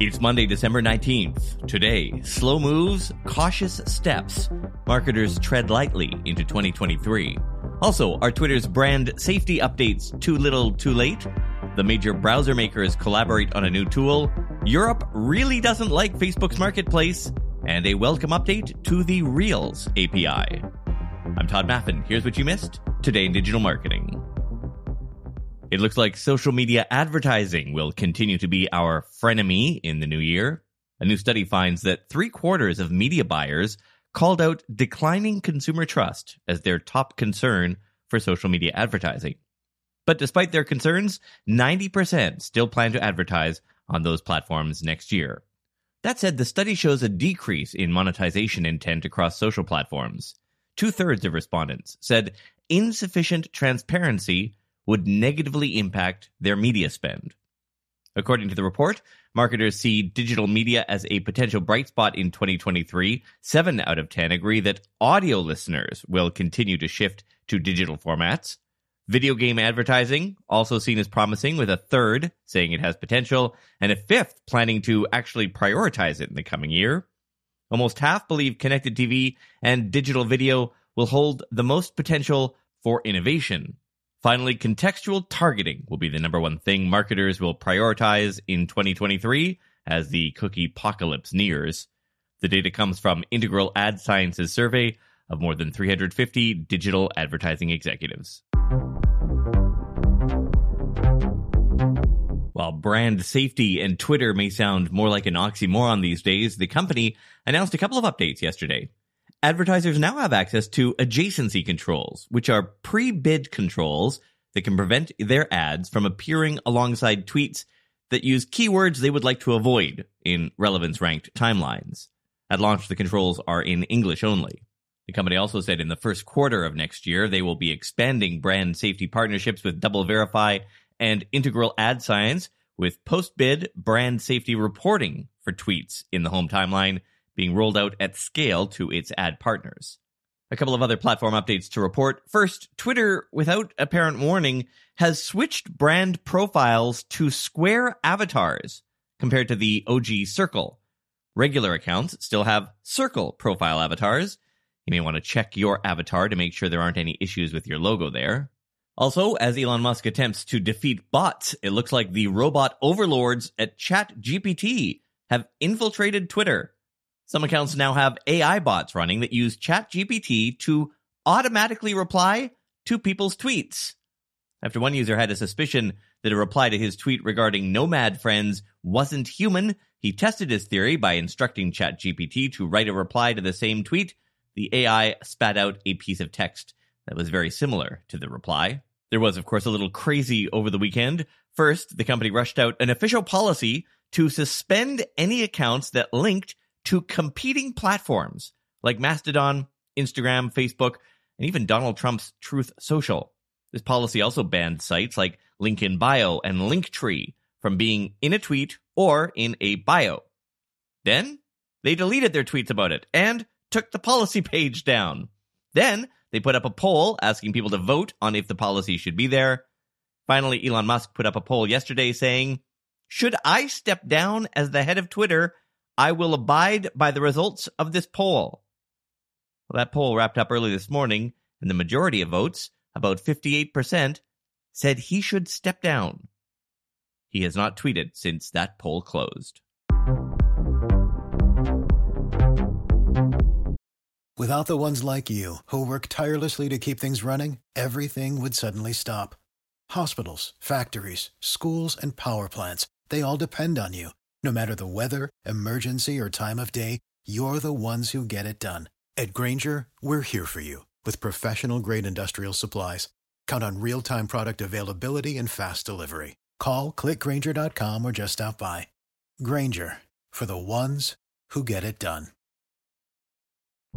It's Monday, December 19th. Today, slow moves, cautious steps. Marketers tread lightly into 2023. Also, our Twitter's brand safety updates too little, too late? The major browser makers collaborate on a new tool. Europe really doesn't like Facebook's marketplace. And a welcome update to the Reels API. I'm Tod Maffin. Here's what you missed today in digital marketing. It looks like social media advertising will continue to be our frenemy in the new year. A new study finds that three quarters of media buyers called out declining consumer trust as their top concern for social media advertising. But despite their concerns, 90% still plan to advertise on those platforms next year. That said, the study shows a decrease in monetization intent across social platforms. Two thirds of respondents said insufficient transparency would negatively impact their media spend. According to the report, marketers see digital media as a potential bright spot in 2023. Seven out of 10 agree that audio listeners will continue to shift to digital formats. Video game advertising, also seen as promising, with a third saying it has potential, and a fifth planning to actually prioritize it in the coming year. Almost half believe connected TV and digital video will hold the most potential for innovation Finally, contextual targeting will be the number one thing marketers will prioritize in 2023 as the cookie apocalypse nears. The data comes from Integral Ad Science's survey of more than 350 digital advertising executives. While brand safety and Twitter may sound more like an oxymoron these days, the company announced a couple of updates yesterday advertisers now have access to adjacency controls, which are pre bid controls that can prevent their ads from appearing alongside tweets that use keywords they would like to avoid in relevance ranked timelines. At launch, the controls are in English only. The company also said in the first quarter of next year, they will be expanding brand safety partnerships with DoubleVerify and Integral Ad Science with post bid brand safety reporting for tweets in the home timeline being rolled out at scale to its ad partners. A couple of other platform updates to report. First, Twitter, without apparent warning, has switched brand profiles to square avatars compared to the OG circle. Regular accounts still have circle profile avatars. You may want to check your avatar to make sure there aren't any issues with your logo there. Also, as Elon Musk attempts to defeat bots, it looks like the robot overlords at ChatGPT have infiltrated Twitter some accounts now have AI bots running that use ChatGPT to automatically reply to people's tweets. After one user had a suspicion that a reply to his tweet regarding nomad friends wasn't human, he tested his theory by instructing ChatGPT to write a reply to the same tweet. The AI spat out a piece of text that was very similar to the reply. There was, of course, a little crazy over the weekend. First, the company rushed out an official policy to suspend any accounts that linked to competing platforms like Mastodon, Instagram, Facebook, and even Donald Trump's Truth Social. This policy also banned sites like LinkedIn Bio and Linktree from being in a tweet or in a bio. Then they deleted their tweets about it and took the policy page down. Then they put up a poll asking people to vote on if the policy should be there. Finally, Elon Musk put up a poll yesterday saying, Should I step down as the head of Twitter I will abide by the results of this poll. Well, that poll wrapped up early this morning, and the majority of votes, about 58%, said he should step down. He has not tweeted since that poll closed. Without the ones like you, who work tirelessly to keep things running, everything would suddenly stop. Hospitals, factories, schools, and power plants, they all depend on you. No matter the weather, emergency, or time of day, you're the ones who get it done. At Grainger, we're here for you with professional grade industrial supplies. Count on real time product availability and fast delivery. Call clickgrainger.com or just stop by. Grainger for the ones who get it done.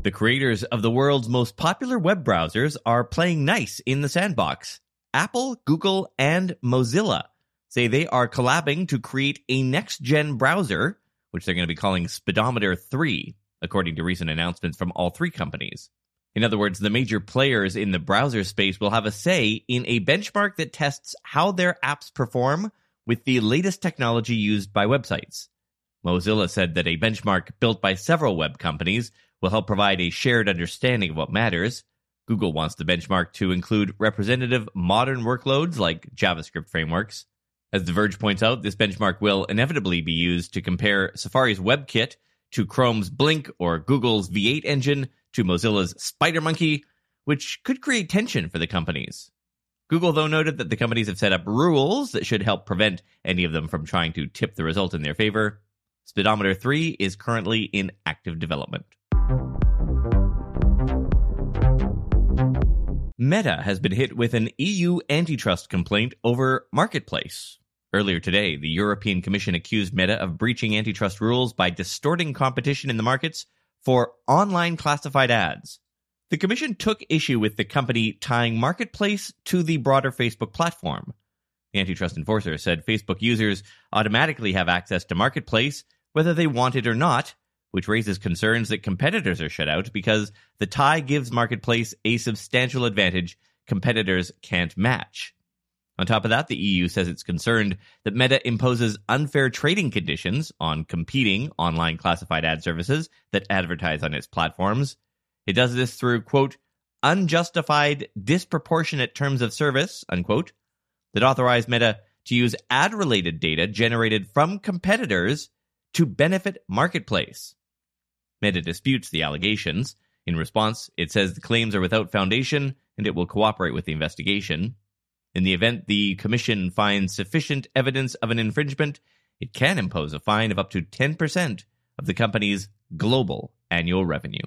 The creators of the world's most popular web browsers are playing nice in the sandbox. Apple, Google, and Mozilla say they are collabing to create a next gen browser, which they're going to be calling Speedometer 3, according to recent announcements from all three companies. In other words, the major players in the browser space will have a say in a benchmark that tests how their apps perform with the latest technology used by websites. Mozilla said that a benchmark built by several web companies will help provide a shared understanding of what matters. Google wants the benchmark to include representative modern workloads like JavaScript frameworks. As The Verge points out, this benchmark will inevitably be used to compare Safari's WebKit to Chrome's Blink or Google's V8 engine to Mozilla's SpiderMonkey, which could create tension for the companies. Google, though, noted that the companies have set up rules that should help prevent any of them from trying to tip the result in their favor. Speedometer 3 is currently in active development. Meta has been hit with an EU antitrust complaint over Marketplace. Earlier today, the European Commission accused Meta of breaching antitrust rules by distorting competition in the markets for online classified ads. The Commission took issue with the company tying Marketplace to the broader Facebook platform. The antitrust enforcer said Facebook users automatically have access to Marketplace whether they want it or not, which raises concerns that competitors are shut out because the tie gives Marketplace a substantial advantage competitors can't match. On top of that, the EU says it's concerned that Meta imposes unfair trading conditions on competing online classified ad services that advertise on its platforms. It does this through, quote, unjustified, disproportionate terms of service, unquote, that authorize Meta to use ad related data generated from competitors to benefit Marketplace. Meta disputes the allegations. In response, it says the claims are without foundation and it will cooperate with the investigation. In the event the Commission finds sufficient evidence of an infringement, it can impose a fine of up to 10% of the company's global annual revenue.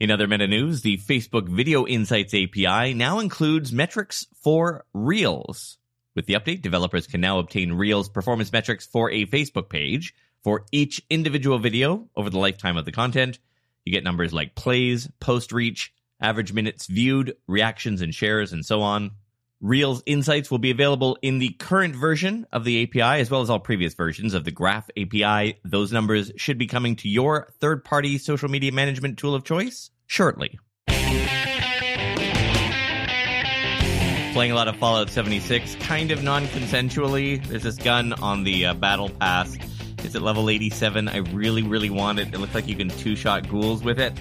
In other meta news, the Facebook Video Insights API now includes metrics for Reels. With the update, developers can now obtain Reels performance metrics for a Facebook page for each individual video over the lifetime of the content. You get numbers like plays, post reach, average minutes viewed, reactions and shares, and so on. Reels insights will be available in the current version of the API as well as all previous versions of the Graph API. Those numbers should be coming to your third party social media management tool of choice shortly. playing a lot of Fallout 76, kind of non consensually. There's this gun on the uh, battle pass. It's at level 87. I really, really want it. It looks like you can two shot ghouls with it.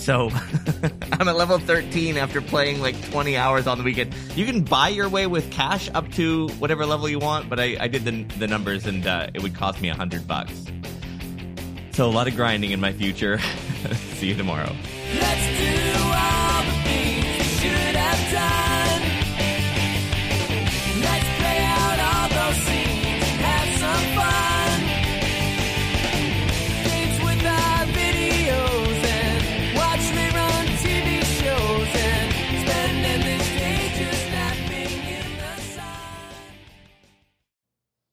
So I'm at level 13 after playing like 20 hours on the weekend. You can buy your way with cash up to whatever level you want, but I, I did the, the numbers and uh, it would cost me hundred bucks. So a lot of grinding in my future. See you tomorrow.